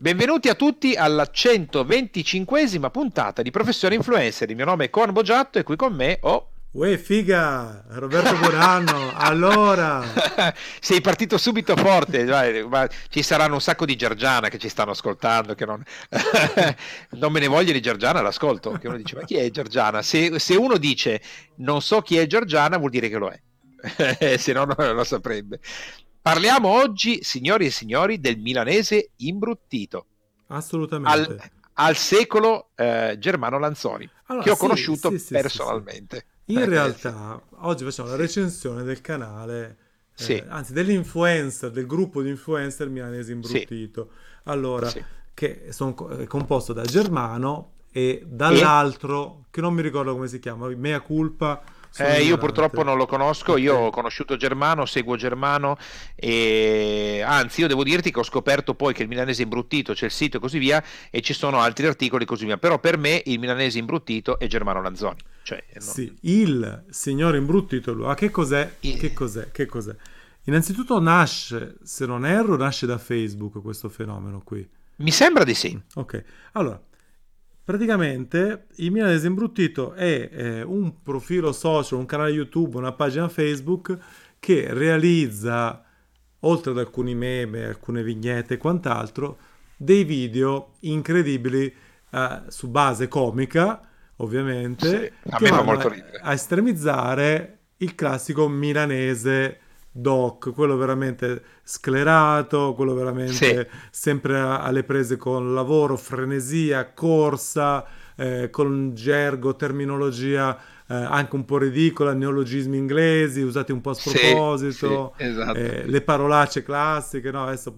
Benvenuti a tutti alla 125esima puntata di Professione Influencer. Il mio nome è Con Bogiatto e qui con me ho... Uè figa, Roberto Buranno, allora... Sei partito subito forte, ma ci saranno un sacco di Giorgiana che ci stanno ascoltando, che non, non me ne voglio di Giorgiana, l'ascolto, che uno dice ma chi è Giorgiana? Se, se uno dice non so chi è Giorgiana vuol dire che lo è, se no non lo saprebbe. Parliamo oggi, signori e signori, del milanese imbruttito. Assolutamente. Al, al secolo eh, Germano Lanzoni, allora, che ho sì, conosciuto sì, sì, personalmente. In eh, realtà, oggi facciamo la recensione del canale, eh, anzi dell'influencer, del gruppo di influencer milanese imbruttito. Allora, che sono è composto da Germano e dall'altro, che non mi ricordo come si chiama, Mea Culpa eh, io purtroppo non lo conosco, io ho conosciuto Germano, seguo Germano e anzi io devo dirti che ho scoperto poi che il milanese imbruttito c'è il sito e così via e ci sono altri articoli e così via, però per me il milanese imbruttito è Germano Lanzoni. Cioè, non... Sì, il signore imbruttito, lui. Ah, che cos'è? Che cos'è? Che cos'è? Innanzitutto nasce, se non erro, nasce da Facebook questo fenomeno qui. Mi sembra di sì. Ok, allora Praticamente il Milanese Imbruttito è eh, un profilo social, un canale YouTube, una pagina Facebook che realizza, oltre ad alcuni meme, alcune vignette e quant'altro, dei video incredibili eh, su base comica, ovviamente, sì, a, a estremizzare il classico milanese doc, quello veramente sclerato, quello veramente sì. sempre alle prese con lavoro, frenesia, corsa, eh, con gergo, terminologia eh, anche un po' ridicola, neologismi inglesi usati un po' a sproposito, sì, sì, esatto. eh, le parolacce classiche, no? Adesso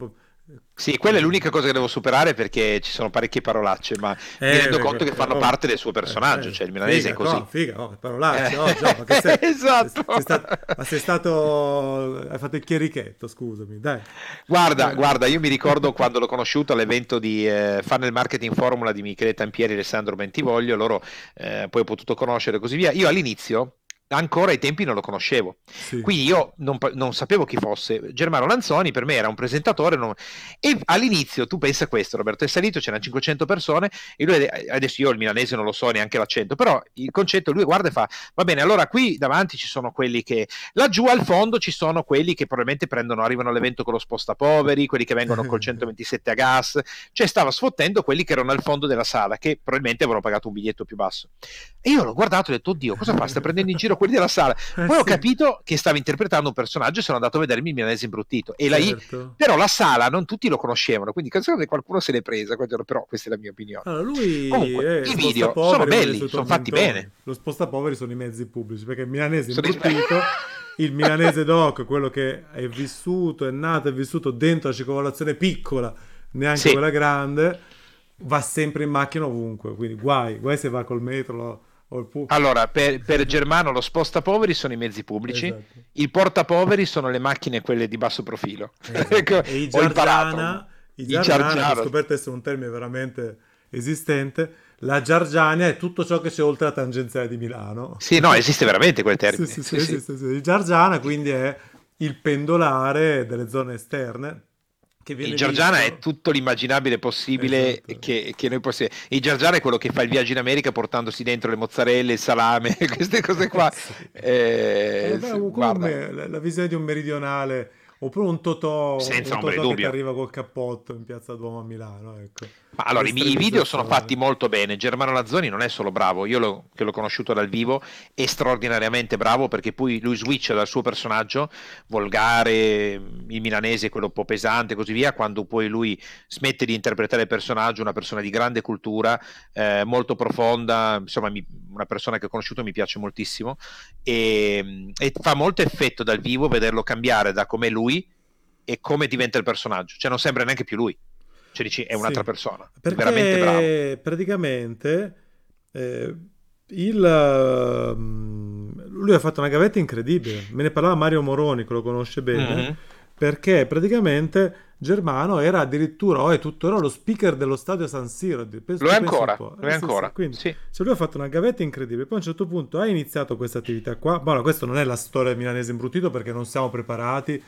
sì, quella è l'unica cosa che devo superare perché ci sono parecchie parolacce, ma eh, mi rendo conto che fanno oh, parte del suo personaggio, eh, cioè il milanese figa, è così. No, figa, oh, parolacce, oh, Gio, ma sei, esatto. Sei, sei stato, ma sei stato... hai fatto il chierichetto, scusami, dai. Guarda, guarda, io mi ricordo quando l'ho conosciuto all'evento di eh, Funnel Marketing Formula di Michele Tampieri e Alessandro Bentivoglio, loro eh, poi ho potuto conoscere e così via. Io all'inizio ancora ai tempi non lo conoscevo. Sì. Quindi io non, non, sapevo chi fosse. Germano Lanzoni per me era un presentatore. Non... E all'inizio, tu pensa questo, Roberto, è salito, c'erano 500 persone e lui, adesso io il milanese non lo so neanche l'accento, però il concetto lui guarda e fa, va bene, allora qui davanti ci sono quelli che, laggiù al fondo ci sono quelli che probabilmente prendono, arrivano all'evento con lo spostapoveri, quelli che vengono col 127 a gas, cioè stava sfottendo quelli che erano al fondo della sala, che probabilmente avevano pagato un biglietto più basso. E io l'ho guardato e ho detto, oddio, cosa fa? Sta prendendo in giro quelli della sala. Eh, Poi sì. ho capito che stava interpretando un personaggio e sono andato a vedermi il milanese imbruttito. E certo. la, però la sala non tutti lo conoscevano, quindi secondo me qualcuno se l'è presa, però questa è la mia opinione. Allora, lui Comunque, i video sono belli, sono fatti bene. Lo spostapoveri sono i mezzi pubblici, perché il milanese imbruttito... il milanese doc, quello che è vissuto, è nato e vissuto dentro la circolazione piccola, neanche sì. quella grande, va sempre in macchina ovunque, quindi guai, guai se va col metro, allora, per, per, Germano lo sposta poveri sono i mezzi pubblici, esatto. il porta poveri sono le macchine quelle di basso profilo. Esatto. Ecco, e i Giargiana, i Giargiana, ho scoperto essere un termine veramente esistente, la Giargiania è tutto ciò che c'è oltre la tangenziale di Milano. Sì, no, esiste veramente quel termine. sì, sì, sì, sì, esiste, sì. Il Giargiana quindi è il pendolare delle zone esterne il Giorgiana visto. è tutto l'immaginabile possibile esatto. che, che, noi possiamo. Il Giorgiana è quello che fa il viaggio in America portandosi dentro le mozzarelle, il salame, queste cose qua. eh, eh, come la, la visione di un meridionale oppure un Totò, Senza un Totò che arriva col cappotto in piazza Duomo a Milano. Ecco. Ma allora, i, i video sono fatti molto bene. Germano Lazzoni non è solo bravo, io lo, che l'ho conosciuto dal vivo, è straordinariamente bravo perché poi lui switcha dal suo personaggio volgare, il milanese, quello un po' pesante e così via, quando poi lui smette di interpretare il personaggio, una persona di grande cultura, eh, molto profonda, insomma, mi, una persona che ho conosciuto mi piace moltissimo e, e fa molto effetto dal vivo vederlo cambiare da come lui e come diventa il personaggio, cioè non sembra neanche più lui cioè dici è un'altra sì, persona, perché veramente bravo. praticamente eh, il, uh, lui ha fatto una gavetta incredibile, me ne parlava Mario Moroni che lo conosce bene, mm-hmm. perché praticamente Germano era addirittura, o è tuttora lo speaker dello stadio San Siro. Penso, lo è ancora, lo è eh, ancora. Sì, Quindi, sì. cioè lui ha fatto una gavetta incredibile, poi a un certo punto ha iniziato questa attività qua, ma no, questo non è la storia del milanese imbruttito perché non siamo preparati,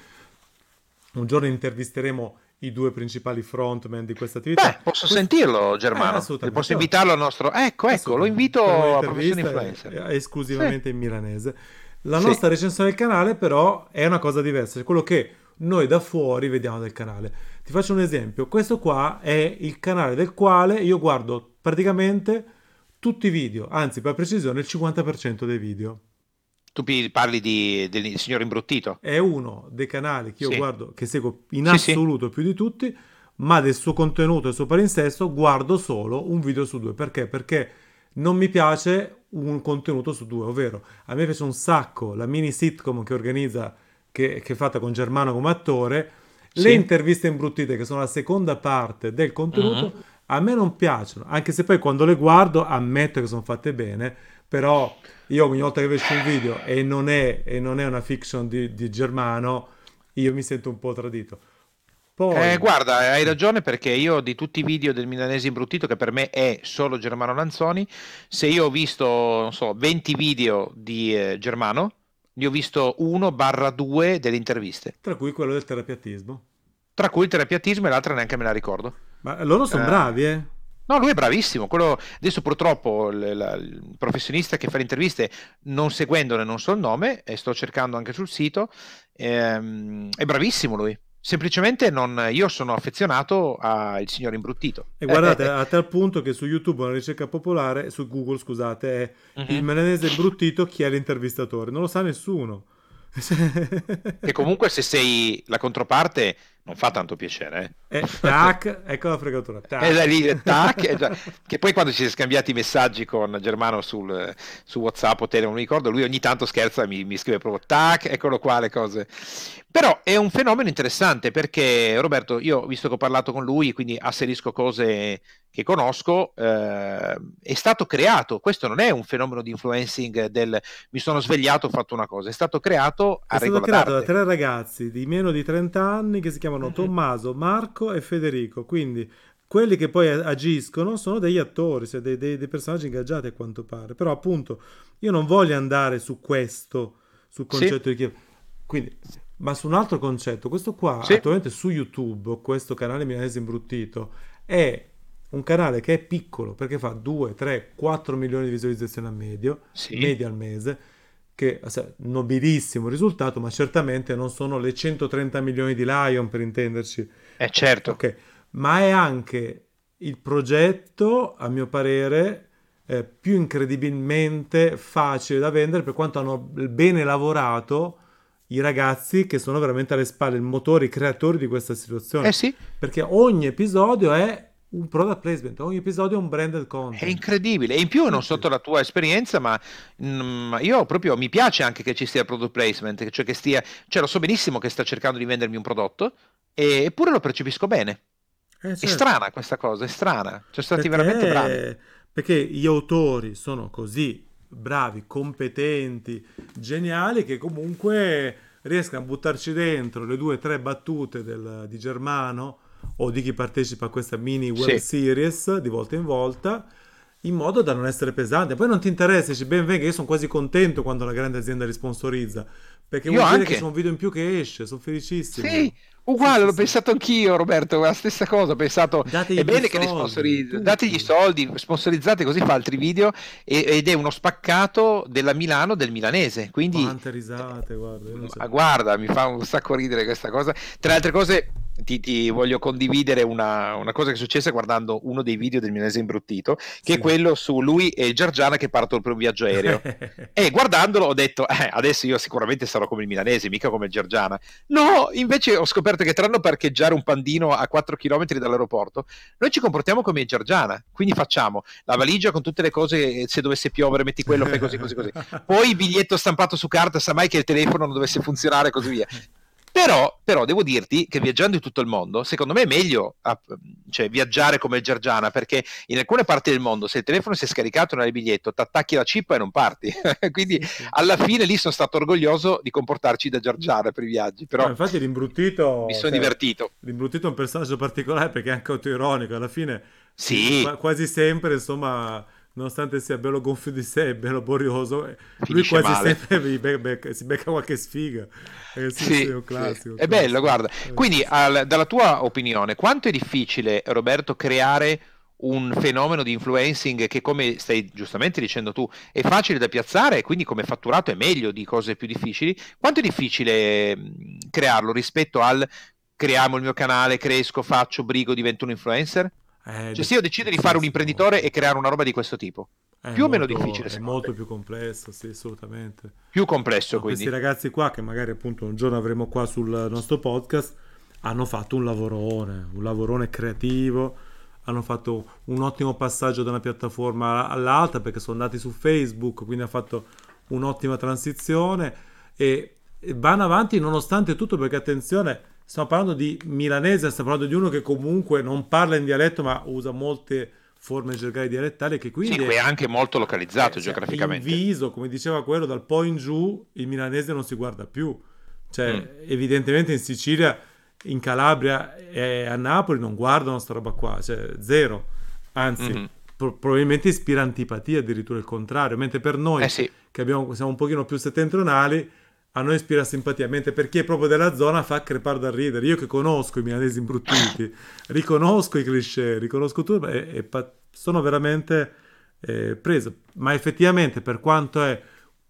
un giorno intervisteremo i due principali frontman di questa attività. Beh, posso Questo... sentirlo, Germano. Eh, posso invitarlo al nostro... Ecco, ecco, lo invito a Professione Influencer. Esclusivamente sì. in milanese. La sì. nostra recensione del canale però è una cosa diversa, è quello che noi da fuori vediamo del canale. Ti faccio un esempio, questo qua è il canale del quale io guardo praticamente tutti i video, anzi per precisione il 50% dei video. Tu parli di, del signor imbruttito? È uno dei canali che io sì. guardo, che seguo in assoluto sì, più di tutti, ma del suo contenuto e suo palinsesto guardo solo un video su due. Perché? Perché non mi piace un contenuto su due, ovvero a me piace un sacco la mini sitcom che organizza, che, che è fatta con Germano come attore, sì. le interviste imbruttite che sono la seconda parte del contenuto, uh-huh. A me non piacciono, anche se poi quando le guardo ammetto che sono fatte bene, però io ogni volta che vedo un video e non è, e non è una fiction di, di, Germano, io mi sento un po' tradito. Poi... Eh, guarda, hai ragione perché io di tutti i video del milanese imbruttito, che per me è solo Germano Lanzoni, se io ho visto, non so, 20 video di eh, Germano, ne ho visto 1 barra 2 delle interviste. Tra cui quello del terapiatismo. Tra cui il terapiatismo e l'altra neanche me la ricordo. Ma loro sono eh... bravi, eh? No, lui è bravissimo. Quello... Adesso purtroppo il, la, il, professionista che fa le interviste, non seguendone, non so il nome, e sto cercando anche sul sito, ehm, è bravissimo lui. Semplicemente non, io sono affezionato al signor imbruttito. E guardate, eh, a tal punto che su YouTube una ricerca popolare, su Google scusate, è uh-huh. il milanese imbruttito chi è l'intervistatore. Non lo sa nessuno. che comunque se sei la controparte non fa tanto piacere. Eh? Eh, tac, ecco la fregatura. Tac. Eh, lì, tac, già, che poi quando ci si è scambiati i messaggi con Germano sul, su WhatsApp o Telegram, non mi ricordo, lui ogni tanto scherza mi, mi scrive proprio tac, eccolo qua le cose. Però è un fenomeno interessante perché Roberto, io visto che ho parlato con lui, quindi asserisco cose che conosco, eh, è stato creato, questo non è un fenomeno di influencing del mi sono svegliato, ho fatto una cosa, è stato creato a È stato creato da tre ragazzi di meno di 30 anni che si chiamano mm-hmm. Tommaso, Marco e Federico, quindi quelli che poi agiscono sono degli attori, cioè dei, dei, dei personaggi ingaggiati a quanto pare, però appunto io non voglio andare su questo, sul concetto sì. di chi... Quindi, ma su un altro concetto, questo qua sì. attualmente su YouTube, questo canale milanese imbruttito, è un canale che è piccolo perché fa 2, 3, 4 milioni di visualizzazioni a medio, sì. media al mese, che è nobilissimo risultato, ma certamente non sono le 130 milioni di Lion per intenderci. Eh certo. Okay. Ma è anche il progetto, a mio parere, eh, più incredibilmente facile da vendere per quanto hanno bene lavorato i ragazzi che sono veramente alle spalle, il motore, i creatori di questa situazione. Eh sì. Perché ogni episodio è un product placement, ogni episodio è un branded content. È incredibile. E in più, non sotto la tua esperienza, ma mh, mm, io proprio mi piace anche che ci sia il product placement, cioè che stia, cioè lo so benissimo che sta cercando di vendermi un prodotto, e, eppure lo percepisco bene. Eh, certo. È strana questa cosa, è strana. Cioè, stati perché, veramente bravi. Perché gli autori sono così bravi, competenti, geniali, che comunque riescono a buttarci dentro le due o tre battute del, di Germano o di chi partecipa a questa mini web sì. series di volta in volta in modo da non essere pesante. Poi non ti interessa, dici ben venga, io sono quasi contento quando la grande azienda li sponsorizza, perché io vuol anche. dire che c'è un video in più che esce, sono felicissimo. Sì, uguale, sì, l'ho sì, pensato anch'io Roberto, la stessa cosa, ho pensato, Dategli è bene che li sponsorizzi, dategli soldi, sponsorizzate così fa altri video e, ed è uno spaccato della Milano del milanese, quindi... Quante risate, guarda. So. Guarda, mi fa un sacco ridere questa cosa. Tra le altre cose ti, ti, voglio condividere una, una, cosa che è successa guardando uno dei video del Milanese Imbruttito, che sì. è quello su lui e Giorgiana che partono per un viaggio aereo. e guardandolo ho detto, eh, adesso io sicuramente sarò come il milanese, mica come Giorgiana. No, invece ho scoperto che tranne parcheggiare un pandino a 4 km dall'aeroporto, noi ci comportiamo come Giorgiana. Quindi facciamo la valigia con tutte le cose, se dovesse piovere metti quello, fai così, così, così. Poi il biglietto stampato su carta, sa mai che il telefono non dovesse funzionare e così via. Però, però, devo dirti che viaggiando in tutto il mondo, secondo me è meglio cioè, viaggiare come il Giargiana, perché in alcune parti del mondo, se il telefono si è scaricato non hai biglietto, ti attacchi la chip e non parti. Quindi alla fine lì sono stato orgoglioso di comportarci da Giargiana per i viaggi. Però no, infatti l'imbruttito... Mi sono cioè, divertito. L'imbruttito è un personaggio particolare perché è anche autoironico, alla fine sì. quasi sempre insomma nonostante sia bello gonfio di sé, bello borioso, eh, lui Finisce quasi male. sempre be- be- si becca qualche sfiga. Eh, sì, sì, Sì, è classico. È bello, guarda. Eh, Quindi, al- dalla tua opinione, quanto è difficile, Roberto, creare un fenomeno di influencing che, come stai giustamente dicendo tu, è facile da piazzare e quindi come fatturato è meglio di cose più difficili? Quanto è difficile mh, crearlo rispetto al creiamo il mio canale, cresco, faccio, brigo, divento un influencer? Eh, Cioè, se io decido di fare un imprenditore e creare una roba di questo tipo, È più o meno molto, difficile, è molto te? più complesso, sì, assolutamente. Più complesso, questi quindi. ragazzi qua, che magari appunto un giorno avremo qua sul nostro podcast, hanno fatto un lavorone, un lavorone creativo, hanno fatto un ottimo passaggio da una piattaforma all'altra perché sono andati su Facebook, quindi ha fatto un'ottima transizione e vanno avanti nonostante tutto perché attenzione, stiamo parlando di milanese, stiamo parlando di uno che comunque non parla in dialetto ma usa molte forme gergali dialettali che Sì, quindi qui è anche molto localizzato cioè, geograficamente. in viso, come diceva quello, dal po' in giù il milanese non si guarda più. Cioè, Mm. evidentemente in Sicilia, in Calabria e a Napoli non guardano sta roba qua, cioè zero. Anzi, Mhm. pro- probabilmente ispira antipatia, addirittura il contrario. Mentre per noi, Eh sì. che abbiamo- siamo un pochino più settentrionali, a noi ispira simpatia. Mentre per chi è proprio della zona fa crepare da ridere. Io che conosco i milanesi imbruttiti, riconosco i cliché, riconosco tutto e, e pa- sono veramente eh, preso. Ma effettivamente, per quanto è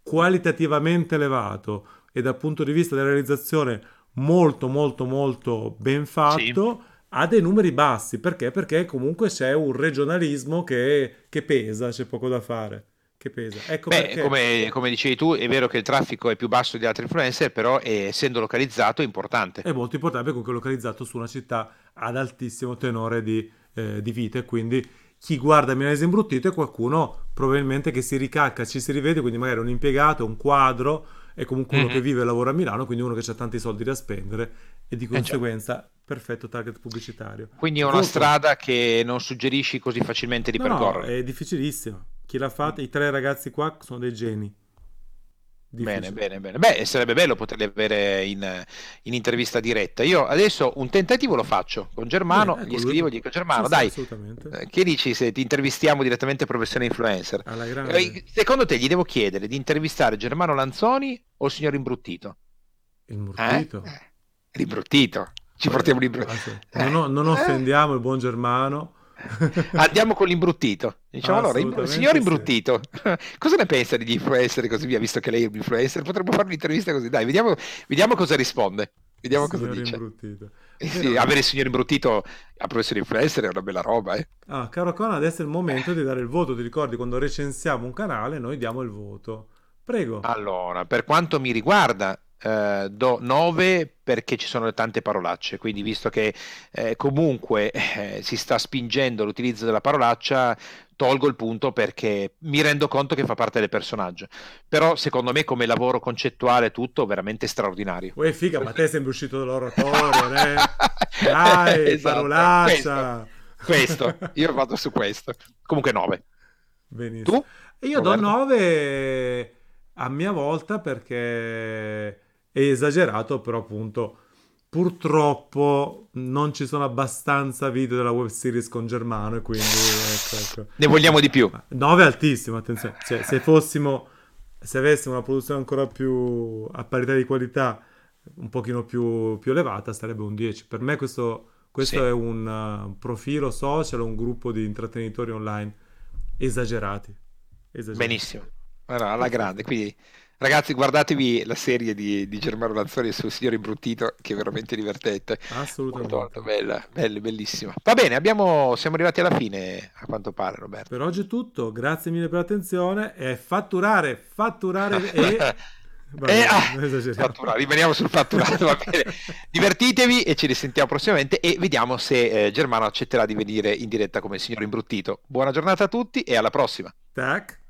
qualitativamente elevato e dal punto di vista della realizzazione molto, molto, molto ben fatto, ha dei numeri bassi. Perché? Perché comunque c'è un regionalismo che, che pesa, c'è poco da fare. Che pesa. Ecco Beh, perché. come, come dicevi tu, è vero che il traffico è più basso di altri influencer, però eh, essendo localizzato è importante. È molto importante perché comunque è localizzato su una città ad altissimo tenore di, eh, di vita e quindi chi guarda Milanese imbruttito è qualcuno probabilmente che si ricacca, ci si rivede, quindi magari un impiegato, un quadro, è comunque uno Mhm. che vive e lavora a Milano, quindi uno che ha tanti soldi da spendere e di certo. conseguenza perfetto target pubblicitario. Quindi è una Voto. strada che non suggerisci così facilmente di No, no, percorrere. è difficilissimo. Chi l'ha fatta, i tre ragazzi qua sono dei geni. Bene, Difficile. bene, bene. Beh, sarebbe bello poterli avere in, in intervista diretta. Io adesso un tentativo lo faccio con Germano, Bene, ecco, gli scrivo, gli dico Germano, dai, eh, che dici se ti intervistiamo direttamente professione influencer? Eh, Secondo te gli devo chiedere di intervistare Germano Lanzoni o il signor Imbruttito? Il Eh? imbruttito. Eh, L'imbruttito. Ci portiamo l'imbruttito. Eh, Non, non eh. offendiamo il buon Germano. Andiamo con l'imbruttito. Diciamo allora, Assolutamente signor sì. imbruttito, cosa ne pensa degli influencer e così via, visto che lei è un influencer? Potremmo fare un'intervista così, dai, vediamo, vediamo cosa risponde. Vediamo cosa Signor dice. imbruttito. Eh sì, avere il signor imbruttito a professore influencer è una bella roba, eh. Ah, caro Conan, adesso è il momento di dare il voto. Ti ricordi quando recensiamo un canale, noi diamo il voto. Prego. Allora, per quanto mi riguarda, eh, do 9 perché ci sono tante parolacce, quindi visto che eh, comunque eh, si sta spingendo l'utilizzo della parolaccia, tolgo il punto perché mi rendo conto che fa parte del personaggio. Però secondo me come lavoro concettuale tutto veramente straordinario. Uè, figa, ma te sei uscito dall'oratorio, eh? Dai, Esatto, parolaccia. Questo, questo, io vado su questo. Comunque 9. Benissimo. Tu? Io do Roberto? 9 a mia volta perché è esagerato, però appunto purtroppo non ci sono abbastanza video della web series con Germano e quindi ecco, ecco. Ne vogliamo di più. 9 è altissimo, attenzione. Cioè, se fossimo, se avessimo una produzione ancora più a parità di qualità, un pochino più, più elevata, sarebbe un 10. Per me questo, questo Sì. è un uh, profilo social, un gruppo di intrattenitori online esagerati. Esagerati. Benissimo, allora, alla grande. Quindi, ragazzi, guardatevi la serie di, di Germano Lanzoni sul signor Imbruttito, che è veramente divertente. Assolutamente. Molto, bella, bella, bellissima. Va bene, abbiamo, siamo arrivati alla fine, a quanto pare, Roberto. Per oggi è tutto, grazie mille per l'attenzione e fatturare, fatturare e... Va Eh, ah, fatturato, rimaniamo sul fatturato, va bene. Divertitevi e ci risentiamo prossimamente e vediamo se eh, Germano accetterà di venire in diretta come il signor Imbruttito. Buona giornata a tutti e alla prossima. Tac.